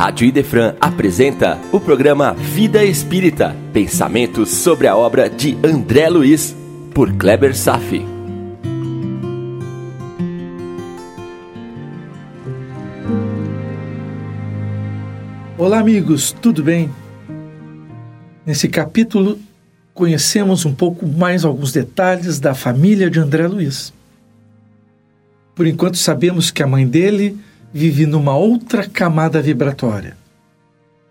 Rádio Idefran apresenta o programa Vida Espírita, pensamentos sobre a obra de André Luiz, por Kleber Safi. Olá, amigos, tudo bem? Nesse capítulo, conhecemos um pouco mais alguns detalhes da família de André Luiz. Por enquanto, sabemos que a mãe dele vive numa outra camada vibratória,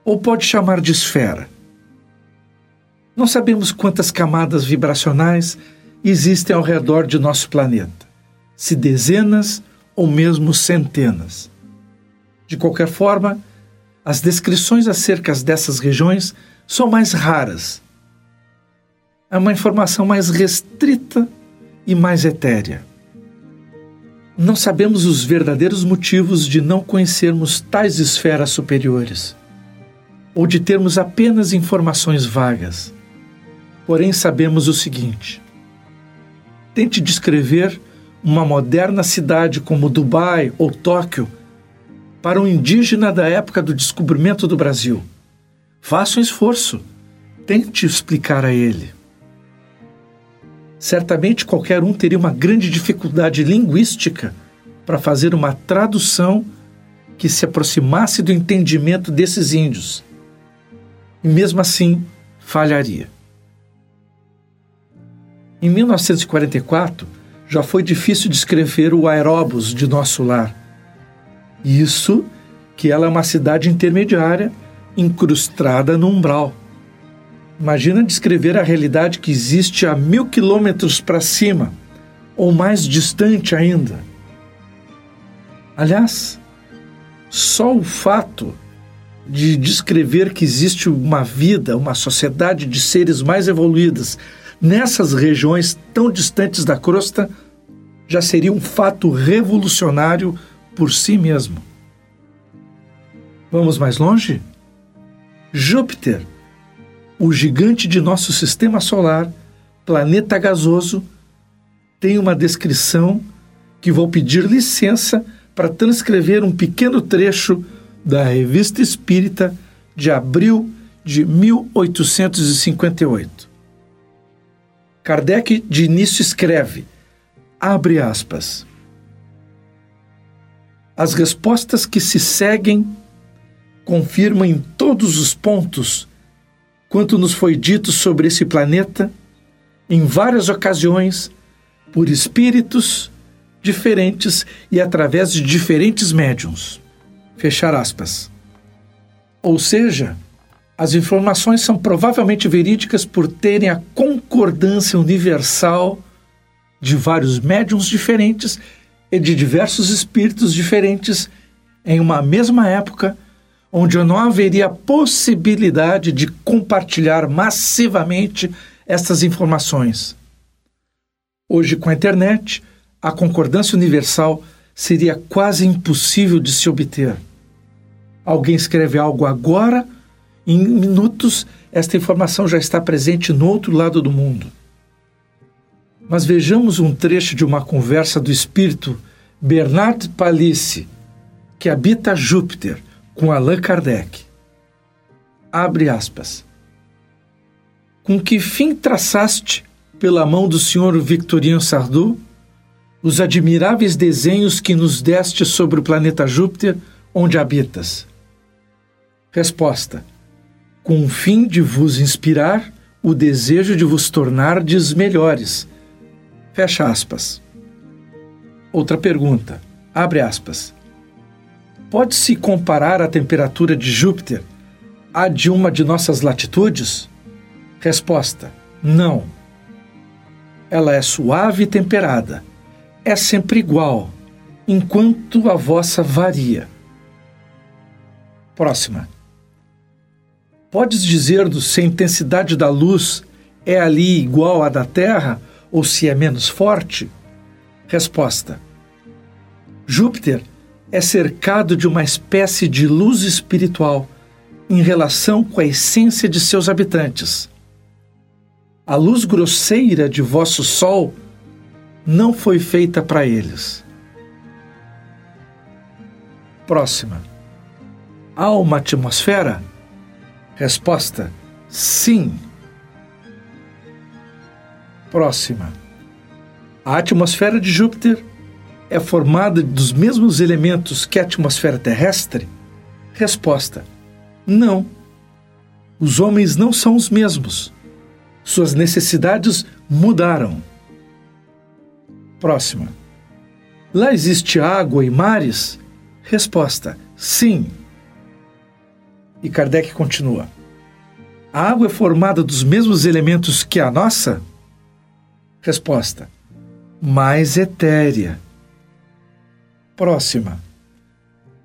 ou pode chamar de esfera. Não sabemos quantas camadas vibracionais existem ao redor de nosso planeta, se dezenas ou mesmo centenas. De qualquer forma, as descrições acerca dessas regiões são mais raras. É uma informação mais restrita e mais etérea. Não sabemos os verdadeiros motivos de não conhecermos tais esferas superiores, ou de termos apenas informações vagas. Porém, sabemos o seguinte: tente descrever uma moderna cidade como Dubai ou Tóquio para um indígena da época do descobrimento do Brasil. Faça um esforço, tente explicar a ele certamente qualquer um teria uma grande dificuldade linguística para fazer uma tradução que se aproximasse do entendimento desses índios. E mesmo assim, falharia. Em 1944, já foi difícil descrever o aeróbus de nosso lar. Isso que ela é uma cidade intermediária, incrustada no umbral. Imagina descrever a realidade que existe a mil quilômetros para cima, ou mais distante ainda. Aliás, só o fato de descrever que existe uma vida, uma sociedade de seres mais evoluídas nessas regiões tão distantes da crosta já seria um fato revolucionário por si mesmo. Vamos mais longe? Júpiter o gigante de nosso sistema solar, planeta gasoso, tem uma descrição que vou pedir licença para transcrever um pequeno trecho da Revista Espírita de abril de 1858. Kardec de início escreve, abre aspas, as respostas que se seguem confirmam em todos os pontos quanto nos foi dito sobre esse planeta em várias ocasiões por espíritos diferentes e através de diferentes médiums. Fechar aspas. Ou seja, as informações são provavelmente verídicas por terem a concordância universal de vários médiums diferentes e de diversos espíritos diferentes em uma mesma época onde não haveria possibilidade de compartilhar massivamente essas informações. Hoje, com a internet, a concordância universal seria quase impossível de se obter. Alguém escreve algo agora, em minutos, esta informação já está presente no outro lado do mundo. Mas vejamos um trecho de uma conversa do espírito Bernard Palissy, que habita Júpiter com Allan Kardec. Abre aspas. Com que fim traçaste, pela mão do senhor Victorino Sardou, os admiráveis desenhos que nos deste sobre o planeta Júpiter, onde habitas? Resposta: Com o fim de vos inspirar o desejo de vos tornardes melhores. Fecha aspas. Outra pergunta. Abre aspas. Pode-se comparar a temperatura de Júpiter à de uma de nossas latitudes? Resposta: não. Ela é suave e temperada. É sempre igual, enquanto a vossa varia. Próxima. Podes dizer-nos se a intensidade da luz é ali igual à da Terra ou se é menos forte? Resposta: Júpiter é cercado de uma espécie de luz espiritual em relação com a essência de seus habitantes. A luz grosseira de vosso sol não foi feita para eles. Próxima. Há uma atmosfera? Resposta: sim. Próxima. A atmosfera de Júpiter é formada dos mesmos elementos que a atmosfera terrestre? Resposta: não. Os homens não são os mesmos. Suas necessidades mudaram. Próxima. Lá existe água e mares? Resposta: sim. E Kardec continua: A água é formada dos mesmos elementos que a nossa? Resposta: mais etérea. Próxima.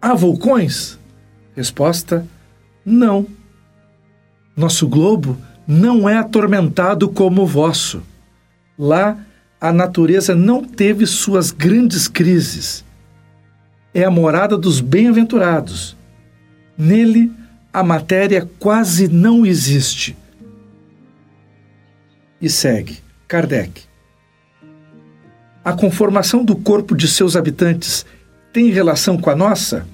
Há vulcões? Resposta: não. Nosso globo não é atormentado como o vosso. Lá, a natureza não teve suas grandes crises. É a morada dos bem-aventurados. Nele, a matéria quase não existe. E segue Kardec. A conformação do corpo de seus habitantes tem relação com a nossa?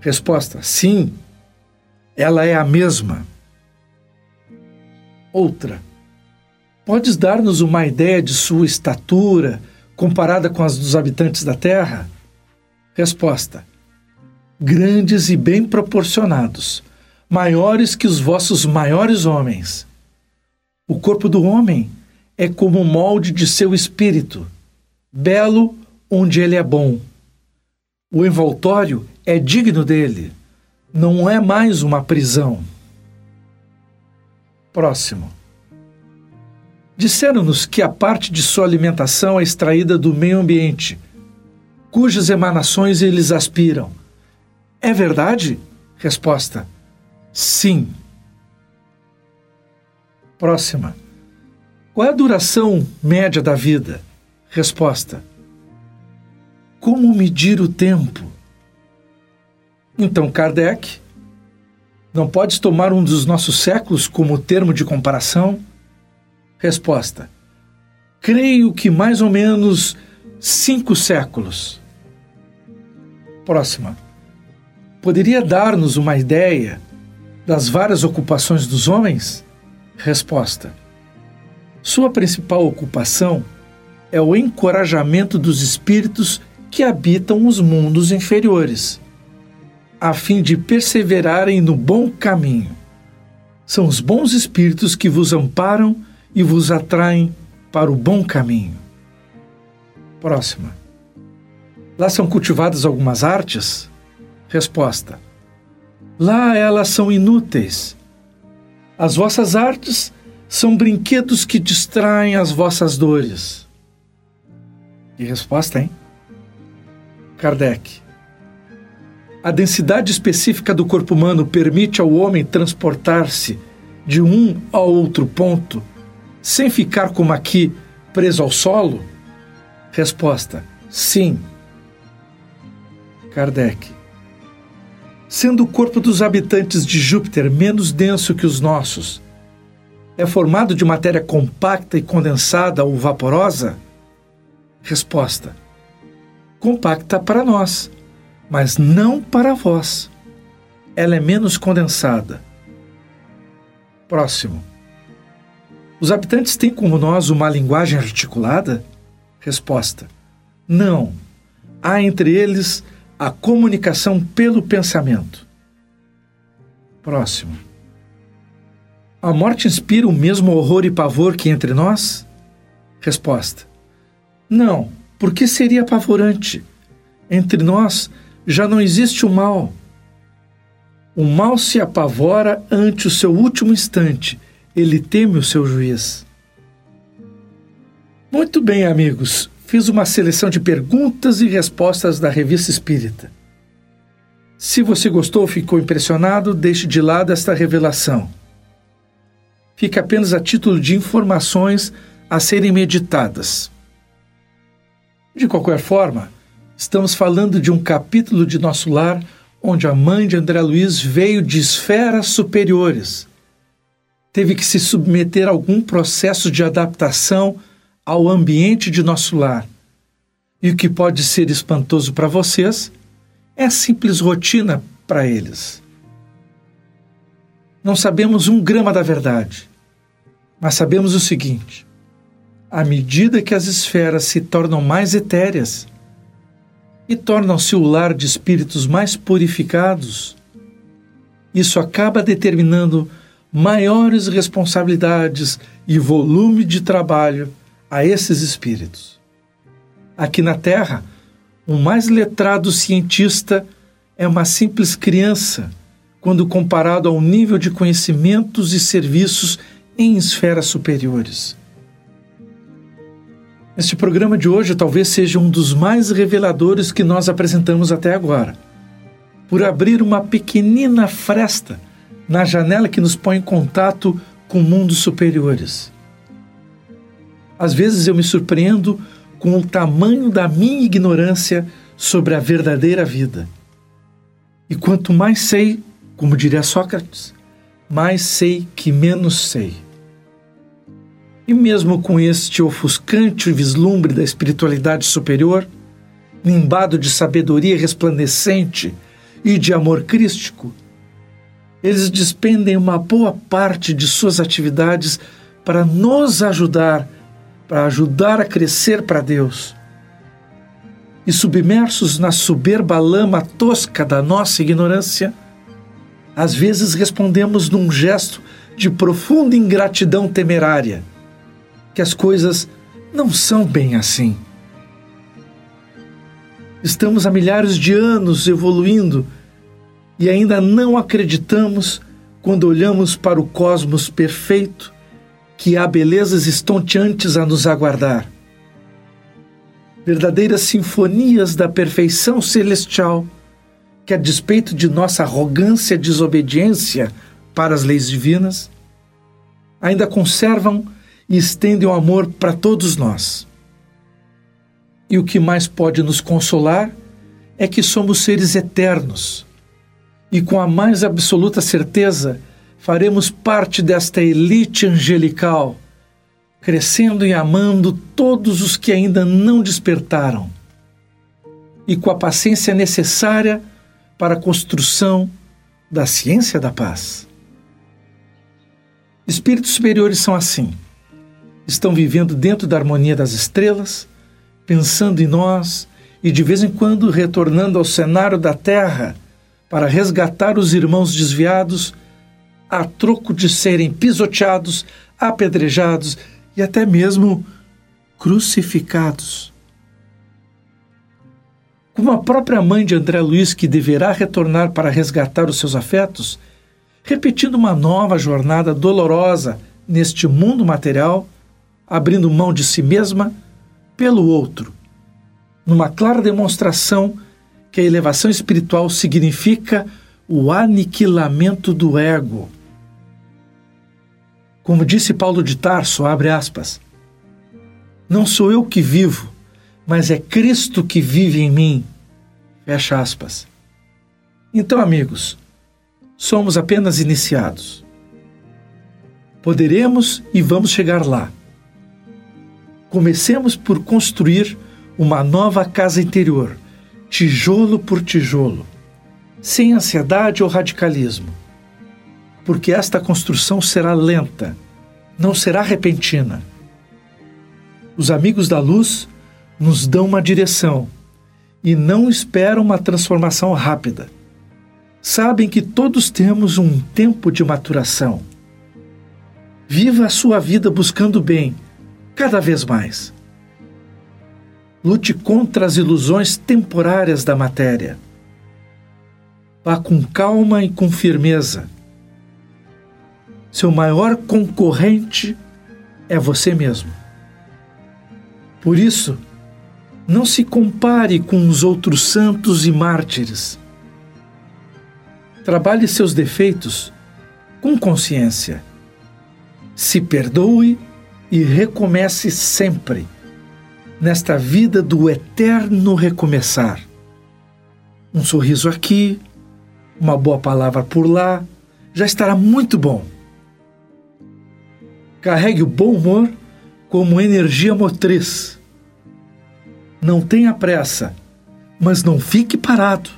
Resposta: sim. Ela é a mesma. Outra. Podes dar-nos uma ideia de sua estatura comparada com as dos habitantes da Terra? Resposta: Grandes e bem proporcionados, maiores que os vossos maiores homens. O corpo do homem é como o molde de seu espírito, belo onde ele é bom. O envoltório é digno dele, não é mais uma prisão. Próximo. Disseram-nos que a parte de sua alimentação é extraída do meio ambiente, cujas emanações eles aspiram. É verdade? Resposta: Sim. Próxima. Qual é a duração média da vida? Resposta: Como medir o tempo? Então, Kardec não podes tomar um dos nossos séculos como termo de comparação? Resposta: Creio que mais ou menos cinco séculos. Próxima. Poderia dar-nos uma ideia das várias ocupações dos homens? Resposta: Sua principal ocupação é o encorajamento dos espíritos que habitam os mundos inferiores a fim de perseverarem no bom caminho. São os bons espíritos que vos amparam e vos atraem para o bom caminho. Próxima. Lá são cultivadas algumas artes? Resposta. Lá elas são inúteis. As vossas artes são brinquedos que distraem as vossas dores. Que resposta, hein? Kardec. A densidade específica do corpo humano permite ao homem transportar-se de um a outro ponto sem ficar como aqui preso ao solo? Resposta: sim. Kardec. Sendo o corpo dos habitantes de Júpiter menos denso que os nossos, é formado de matéria compacta e condensada ou vaporosa? Resposta: compacta para nós mas não para vós. Ela é menos condensada. Próximo. Os habitantes têm como nós uma linguagem articulada? Resposta: Não. Há entre eles a comunicação pelo pensamento. Próximo. A morte inspira o mesmo horror e pavor que entre nós? Resposta: Não, porque seria apavorante. Entre nós já não existe o mal. O mal se apavora ante o seu último instante, ele teme o seu juiz. Muito bem, amigos, fiz uma seleção de perguntas e respostas da Revista Espírita. Se você gostou ou ficou impressionado, deixe de lado esta revelação. Fica apenas a título de informações a serem meditadas. De qualquer forma, Estamos falando de um capítulo de nosso lar onde a mãe de André Luiz veio de esferas superiores. Teve que se submeter a algum processo de adaptação ao ambiente de nosso lar. E o que pode ser espantoso para vocês é simples rotina para eles. Não sabemos um grama da verdade, mas sabemos o seguinte: à medida que as esferas se tornam mais etéreas e tornam-se o lar de espíritos mais purificados, isso acaba determinando maiores responsabilidades e volume de trabalho a esses espíritos. Aqui na Terra, o mais letrado cientista é uma simples criança quando comparado ao nível de conhecimentos e serviços em esferas superiores. Este programa de hoje talvez seja um dos mais reveladores que nós apresentamos até agora, por abrir uma pequenina fresta na janela que nos põe em contato com mundos superiores. Às vezes eu me surpreendo com o tamanho da minha ignorância sobre a verdadeira vida. E quanto mais sei, como diria Sócrates, mais sei que menos sei. E mesmo com este ofuscante vislumbre da espiritualidade superior, nimbado de sabedoria resplandecente e de amor crístico, eles despendem uma boa parte de suas atividades para nos ajudar, para ajudar a crescer para Deus. E submersos na soberba lama tosca da nossa ignorância, às vezes respondemos num gesto de profunda ingratidão temerária que as coisas não são bem assim. Estamos há milhares de anos evoluindo e ainda não acreditamos quando olhamos para o cosmos perfeito que há belezas estonteantes a nos aguardar. Verdadeiras sinfonias da perfeição celestial que, a despeito de nossa arrogância e desobediência para as leis divinas, ainda conservam e estendem o amor para todos nós. E o que mais pode nos consolar é que somos seres eternos e, com a mais absoluta certeza, faremos parte desta elite angelical, crescendo e amando todos os que ainda não despertaram, e com a paciência necessária para a construção da ciência da paz. Espíritos superiores são assim estão vivendo dentro da harmonia das estrelas, pensando em nós e de vez em quando retornando ao cenário da Terra para resgatar os irmãos desviados, a troco de serem pisoteados, apedrejados e até mesmo crucificados. Como a própria mãe de André Luiz, que deverá retornar para resgatar os seus afetos, repetindo uma nova jornada dolorosa neste mundo material abrindo mão de si mesma pelo outro, numa clara demonstração que a elevação espiritual significa o aniquilamento do ego. Como disse Paulo de Tarso, abre aspas, não sou eu que vivo, mas é Cristo que vive em mim. Fecha aspas. Então, amigos, somos apenas iniciados. Poderemos e vamos chegar lá Comecemos por construir uma nova casa interior, tijolo por tijolo, sem ansiedade ou radicalismo. Porque esta construção será lenta, não será repentina. Os amigos da luz nos dão uma direção e não esperam uma transformação rápida. Sabem que todos temos um tempo de maturação. Viva a sua vida buscando bem cada vez mais. Lute contra as ilusões temporárias da matéria. Vá com calma e com firmeza. Seu maior concorrente é você mesmo. Por isso, não se compare com os outros santos e mártires. Trabalhe seus defeitos com consciência. Se perdoe e recomece sempre, nesta vida do eterno recomeçar. Um sorriso aqui, uma boa palavra por lá, já estará muito bom. Carregue o bom humor como energia motriz. Não tenha pressa, mas não fique parado.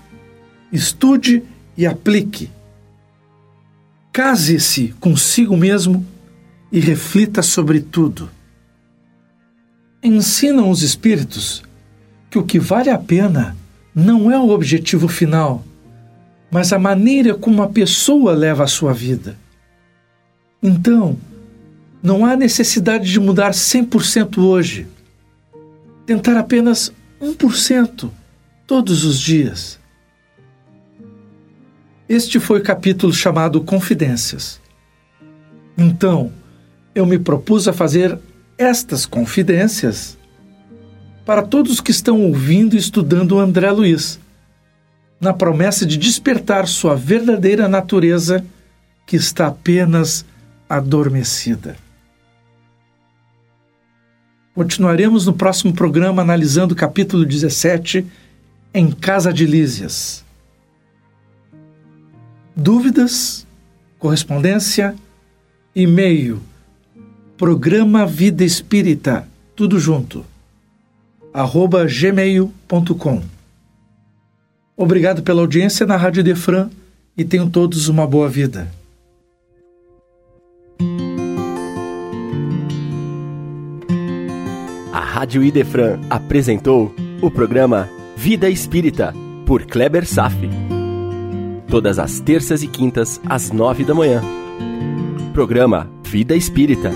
Estude e aplique. Case-se consigo mesmo e reflita sobre tudo. Ensinam os espíritos que o que vale a pena não é o objetivo final, mas a maneira como a pessoa leva a sua vida. Então, não há necessidade de mudar 100% hoje. Tentar apenas 1% todos os dias. Este foi o capítulo chamado Confidências. Então, eu me propus a fazer estas confidências para todos que estão ouvindo e estudando André Luiz, na promessa de despertar sua verdadeira natureza que está apenas adormecida. Continuaremos no próximo programa analisando o capítulo 17, Em Casa de Lísias. Dúvidas? Correspondência? E-mail Programa Vida Espírita, tudo junto, arroba gmail.com. Obrigado pela audiência na Rádio Defran e tenham todos uma boa vida. A Rádio Idefran apresentou o programa Vida Espírita, por Kleber Safi. Todas as terças e quintas, às nove da manhã. Programa Vida Espírita